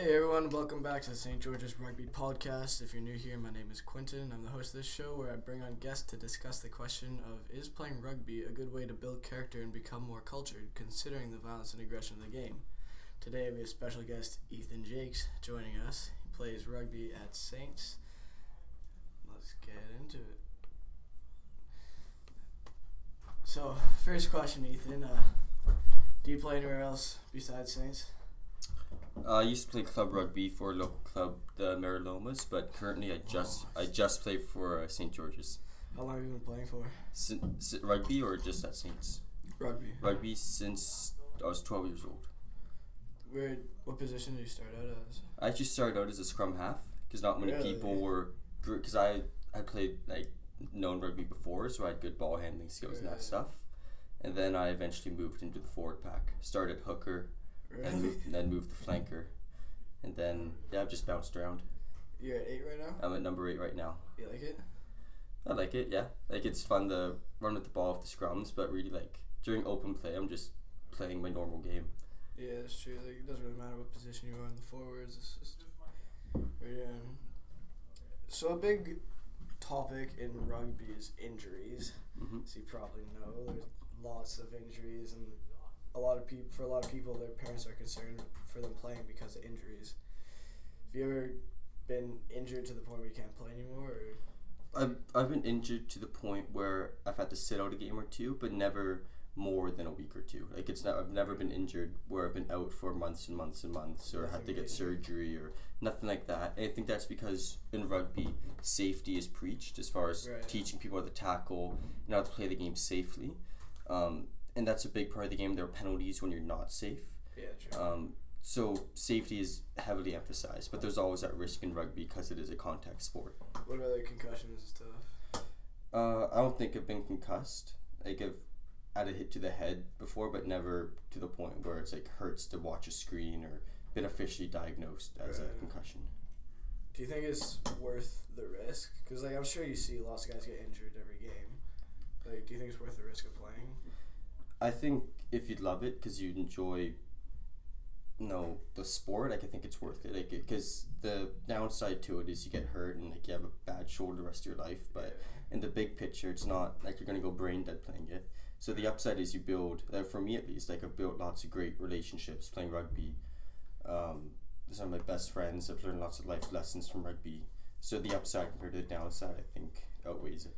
Hey everyone, welcome back to the St. George's Rugby Podcast. If you're new here, my name is Quinton. I'm the host of this show where I bring on guests to discuss the question of is playing rugby a good way to build character and become more cultured, considering the violence and aggression of the game. Today we have special guest Ethan Jakes joining us. He plays rugby at Saints. Let's get into it. So, first question, Ethan. Uh, do you play anywhere else besides Saints? Uh, I used to play club rugby for a local club, the Meralomas, but currently I just I just play for uh, St George's. How long have you been playing for? S- s- rugby or just at Saints? Rugby. Rugby since I was 12 years old. Where? What position did you start out as? I actually started out as a scrum half because not many Really? people were because I I played like known rugby before, so I had good ball handling skills and that stuff. And then I eventually moved into the forward pack. Started hooker, and then move the flanker, and then yeah, I've just bounced around. You're at eight right now. I'm at number eight right now. You like it? I like it, yeah. Like it's fun to run with the ball off the scrums, but really like during open play, I'm just playing my normal game. Yeah, that's true. Like it doesn't really matter what position you are in the forwards. It's just where. So a big topic in rugby is injuries. hmm As you probably know, there's lots of injuries, and a lot of people. For a lot of people, their parents are concerned for them playing because of injuries. Have you ever been injured to the point where you can't play anymore? Or I've I've been injured to the point where I've had to sit out a game or two, but never more than a week or two. Like it's not, I've never been injured where I've been out for months and months and months, or had to get surgery or nothing like that. And I think that's because in rugby, safety is preached as far as Right. teaching people how to tackle and how to play the game safely. Um, and that's a big part of the game. There are penalties when you're not safe. yeah, true. Um, so safety is heavily emphasized, but there's always that risk in rugby because it is a contact sport. what about like concussions and stuff? Uh, I don't think I've been concussed. Like I've had a hit to the head before, but never to the point where it's like hurts to watch a screen or been officially diagnosed as a concussion. Do you think it's worth the risk? Because like I'm sure you see lots of guys get injured every game. Like, do you think it's worth the risk of playing? I think if you'd love it because you'd enjoy, you know, the sport, like I think it's worth it. Like because the downside to it is you get hurt and like you have a bad shoulder the rest of your life, but. In the big picture, it's not like you're gonna go brain dead playing it. So the upside is you build, uh, for me at least, like I've built lots of great relationships playing rugby. Um, some of my best friends. I've learned lots of life lessons from rugby. So the upside compared to the downside, I think, outweighs it.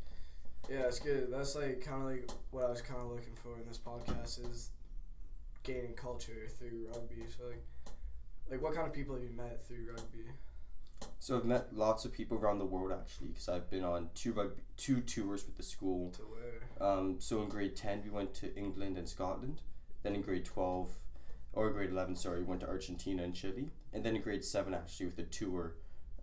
Yeah, that's good. That's like kind of like what I was kind of looking for in this podcast is gaining culture through rugby. So like, like what kind of people have you met through rugby? So I've met lots of people around the world actually, because I've been on two rugby, two tours with the school. To where? Um, so in grade ten, we went to England and Scotland. Then in grade twelve, or grade eleven, sorry, we went to Argentina and Chile. And then in grade seven, actually, with a tour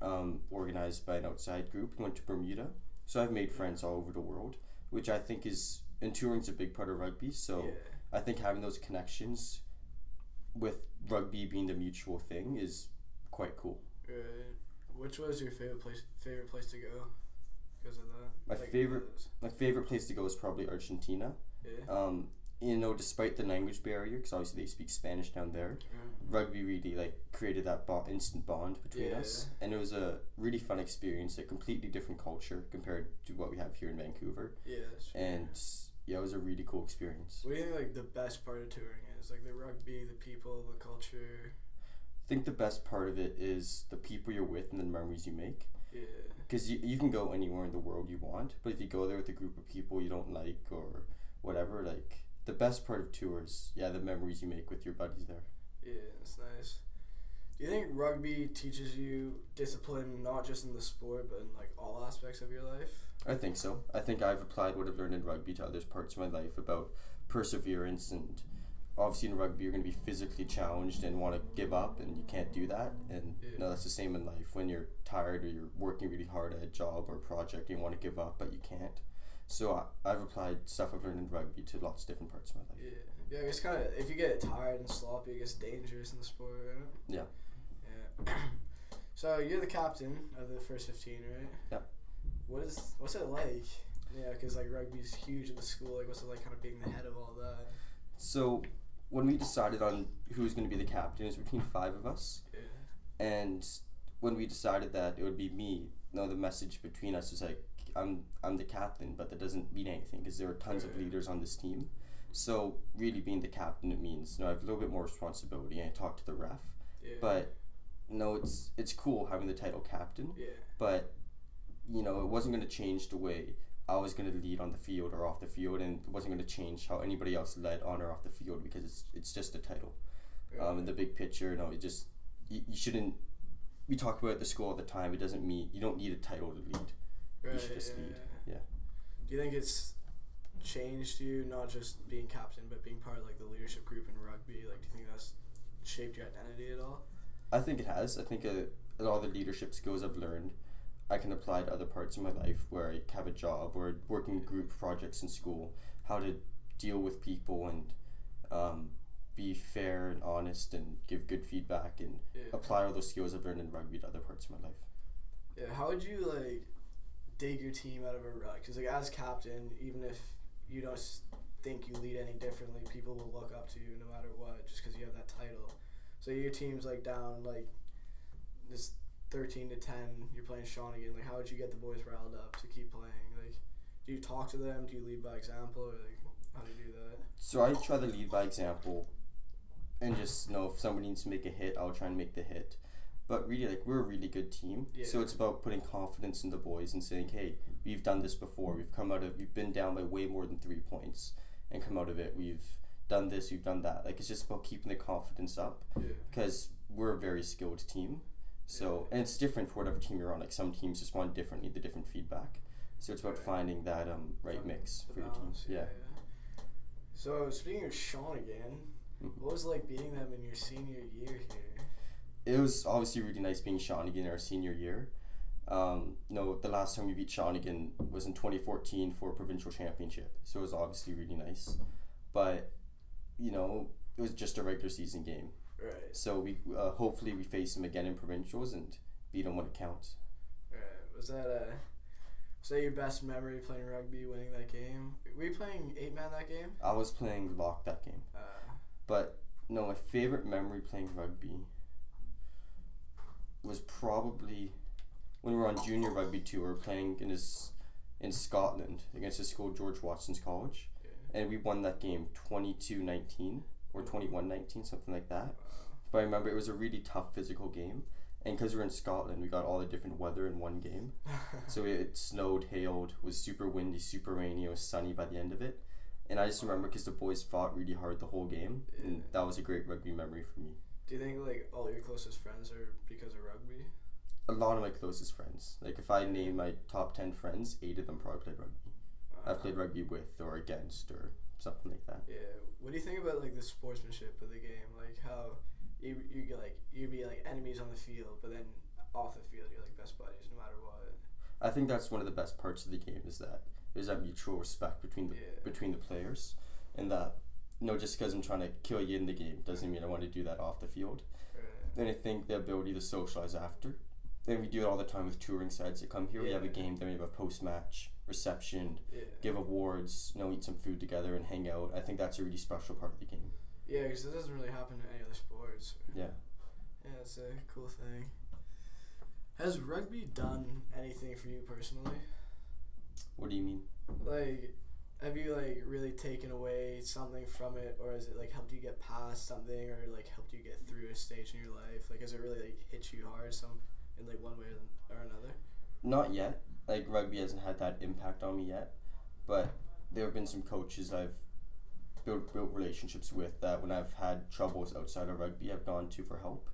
um, organized by an outside group, we went to Bermuda. So I've made friends all over the world, which I think is and touring's a big part of rugby. So yeah. I think having those connections with rugby being the mutual thing is quite cool. Right. Which was your favorite place? Favorite place to go? Because of that. My favorite- My favorite place to go is probably Argentina. Yeah. Um, you know, despite the language barrier, because obviously they speak Spanish down there. rugby really like created that bo- instant bond between Yeah. us and it was a really fun experience a completely different culture compared to what we have here in vancouver Yeah. And yeah it was a really cool experience What do you think like the best part of touring is? Like the rugby, the people, the culture. i think the best part of it is the people you're with and the memories you make Yeah. because you, you can go anywhere in the world you want but if you go there with a group of people you don't like or whatever like the best part of tours yeah the memories you make with your buddies there Yeah, it's nice. Do you think rugby teaches you discipline not just in the sport but in like all aspects of your life? I think so. I think I've applied what I've learned in rugby to other parts of my life about perseverance and obviously in rugby you're going to be physically challenged and want to give up and you can't do that and Yeah. no that's the same in life when you're tired or you're working really hard at a job or project and you want to give up but you can't so I, I've applied stuff I've learned in rugby to lots of different parts of my life Yeah. Yeah, it's kind of if you get tired and sloppy, it gets dangerous in the sport, right? Yeah. Yeah. so you're the captain of the first fifteen, right? Yep. What is what's it like? Yeah, because like rugby's huge in the school. Like, what's it like, kind of being the head of all that? so when we decided on who was going to be the captain it was between five of us Yeah. and when we decided that it would be me, no, the message between us was like, I'm I'm the captain, but that doesn't mean anything because there are tons of leaders on this team. So really, being the captain, it means you know, I have a little bit more responsibility. and I talk to the ref, Yeah. but no, it's it's cool having the title captain, yeah. but you know, it wasn't going to change the way I was going to lead on the field or off the field, and it wasn't going to change how anybody else led on or off the field because it's it's just a title. Um, in the big picture, no, it just you, you shouldn't. We talk about the school all the time. It doesn't mean you don't need a title to lead. Right, should just yeah, lead, yeah. Do you think it's changed you not just being captain but being part of like the leadership group in rugby? Like, do you think that's shaped your identity at all? I think it has. I think a, a lot of the leadership skills I've learned, I can apply to other parts of my life where I have a job or working group projects in school, how to deal with people and um, be fair and honest and give good feedback and Yeah. apply all those skills I've learned in rugby to other parts of my life. Yeah, how would you like dig your team out of a rut? Because like as captain, even if you don't think you lead any differently, people will look up to you no matter what, just because you have that title. So your team's like down like this thirteen to ten. You're playing Shawnigan. Like, how would you get the boys riled up to keep playing? Like, do you talk to them? Do you lead by example, or like how do you do that? So I try to lead by example and just know if somebody needs to make a hit, I'll try and make the hit. But really, like, we're a really good team. So it's about putting confidence in the boys and saying, hey, we've done this before. We've come out of, we've been down by way more than three points and come out of it. We've done this, we've done that. Like, it's just about keeping the confidence up Yeah. because we're a very skilled team. So, and it's different for whatever team you're on. Like, some teams just want different, need the different feedback. So it's about Right. finding that um, right Find mix for your team. balance, Yeah. So speaking of Shawnigan, Mhm. what was it like beating them in your senior year here? It was obviously really nice being Shawnigan our senior year. Um, no, the last time we beat Shawnigan was in 2014 for a provincial championship, so it was obviously really nice. But you know, it was just a regular season game, Right. so we uh, hopefully we face them again in provincials and beat them when it counts. Right. Was that a was that your best memory playing rugby, winning that game? Were you playing eight man that game? I was playing lock that game, Uh, but no, my favorite memory playing rugby was probably when we were on junior rugby tour we were playing in his in Scotland against his school George Watson's College. Yeah. and we won that game 22-19 or 21-19 something like that. Wow. but I remember it was a really tough physical game. And because we're in Scotland we got all the different weather in one game. So it snowed hailed was super windy super rainy it was sunny by the end of it. And I just remember because the boys fought really hard the whole game. And that was a great rugby memory for me Do you think like all your closest friends are because of rugby? a lot of my closest friends like if I name my top 10 friends eight of them probably played rugby Uh, I've played rugby with or against or something like that Yeah. What do you think about like the sportsmanship of the game? Like how you you get, like you'd be like enemies on the field, but then off the field you're like best buddies no matter what. I think that's one of the best parts of the game is that there's that mutual respect between the Yeah. between the players, and that no, just because I'm trying to kill you in the game doesn't mean I want to do that off the field. Then I think the ability to socialize after, Then we do it all the time with touring sides that come here. We have a game, then we have a post match reception, Yeah. give awards, you know, eat some food together and hang out. I think that's a really special part of the game. Yeah, because it doesn't really happen in any other sports. Yeah. Yeah, it's a cool thing. Has rugby done anything for you personally? What do you mean? Like, have you like really taken away something from it, or has it like helped you get past something, or like helped you get through a stage in your life? Like, has it really like hit you hard some in like one way or another? Not yet. Like rugby hasn't had that impact on me yet, but there have been some coaches I've built built relationships with that when I've had troubles outside of rugby, I've gone to for help.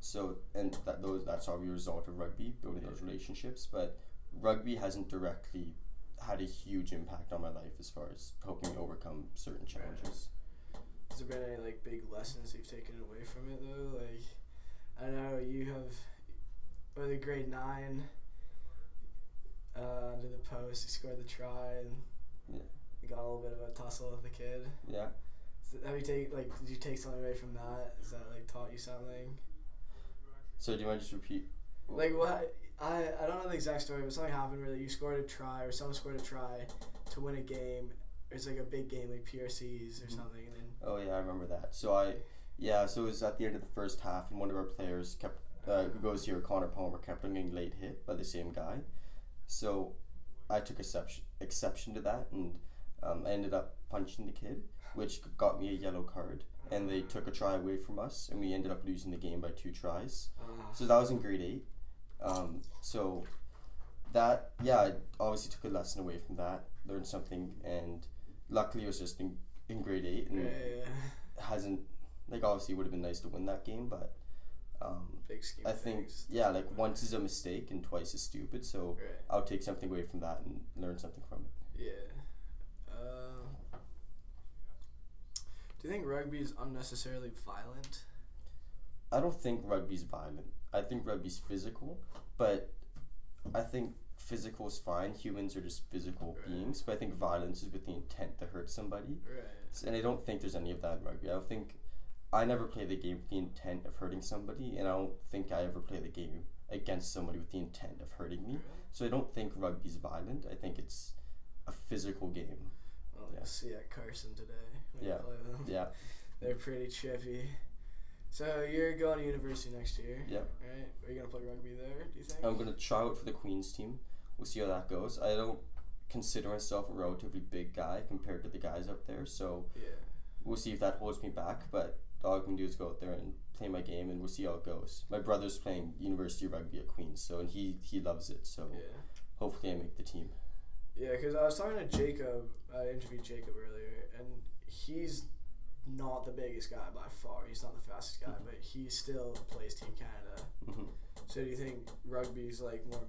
So and that those that's all a result of rugby building those relationships. But rugby hasn't directly had a huge impact on my life as far as helping me overcome certain challenges. Has there been any like big lessons you've taken away from it though? Like, I know you have, or the grade nine. Uh, under the post, you scored the try and Yeah. you got a little bit of a tussle with the kid. Yeah. So have you take like did you take something away from that? Has that like taught you something? So do you want to just repeat? Like what I I don't know the exact story, but something happened where you scored a try or someone scored a try to win a game. It's like a big game like PRCs or Mhm. something, and then Oh yeah, I remember that. So I yeah, so it was at the end of the first half, and one of our players kept uh, who goes here, Connor Palmer, kept on getting late hit by the same guy. So I took exception exception to that, and um, I ended up punching the kid, which got me a yellow card. And they took a try away from us, and we ended up losing the game by two tries. Ah, So that was in grade eight. Um, so that yeah, I obviously took a lesson away from that, learned something, and luckily it was just in, in grade eight, and yeah, hasn't like obviously it would have been nice to win that game, but um, Big scheme. I think yeah, like once is a mistake and twice is stupid. So Right. I'll take something away from that and learn something from it. Yeah. Uh, do you think rugby is unnecessarily violent? I don't think rugby's violent. I think rugby's physical, but I think physical is fine. Humans are just physical Right. beings, but I think violence is with the intent to hurt somebody. Right. And I don't think there's any of that in rugby. I don't think I never play the game with the intent of hurting somebody, and I don't think I ever play the game against somebody with the intent of hurting me. So I don't think rugby's violent. I think it's a physical game. Well, Yeah. see at Carson today. Yeah. Yeah, They're pretty chippy. So you're going to university next year, yeah. right? Are you gonna play rugby there? Do you think? I'm gonna try out for the Queens team. We'll see how that goes. I don't consider myself a relatively big guy compared to the guys up there, so yeah. we'll see if that holds me back. But all I can do is go out there and play my game, and we'll see how it goes. My brother's playing university rugby at Queens, so and he he loves it. So Yeah. hopefully I make the team. Yeah, because I was talking to Jacob. I interviewed Jacob earlier, and he's not the biggest guy by far. He's not the fastest guy, Mhm. but he still plays Team Canada. hmm So do you think rugby's like more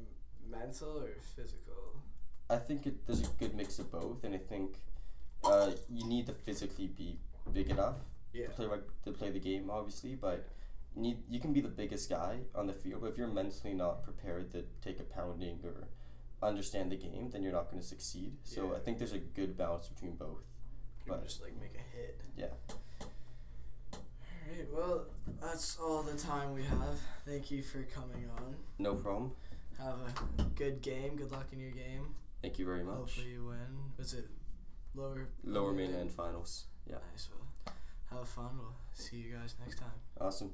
mental or physical? I think it, there's a good mix of both, and I think uh, you need to physically be big enough Yeah. to play rug- to play the game, obviously, but you need you can be the biggest guy on the field, but if you're mentally not prepared to take a pounding or understand the game, then you're not going to succeed. So I think there's a good balance between both. But- just like make a hit. Yeah. Alright, well, that's all the time we have. Thank you for coming on. No problem. Have a good game. Good luck in your game. Thank you very much. Hopefully you win. Was it lower? Lower mainland finals. Yeah. Nice. Well, have fun. We'll see you guys next time. Awesome.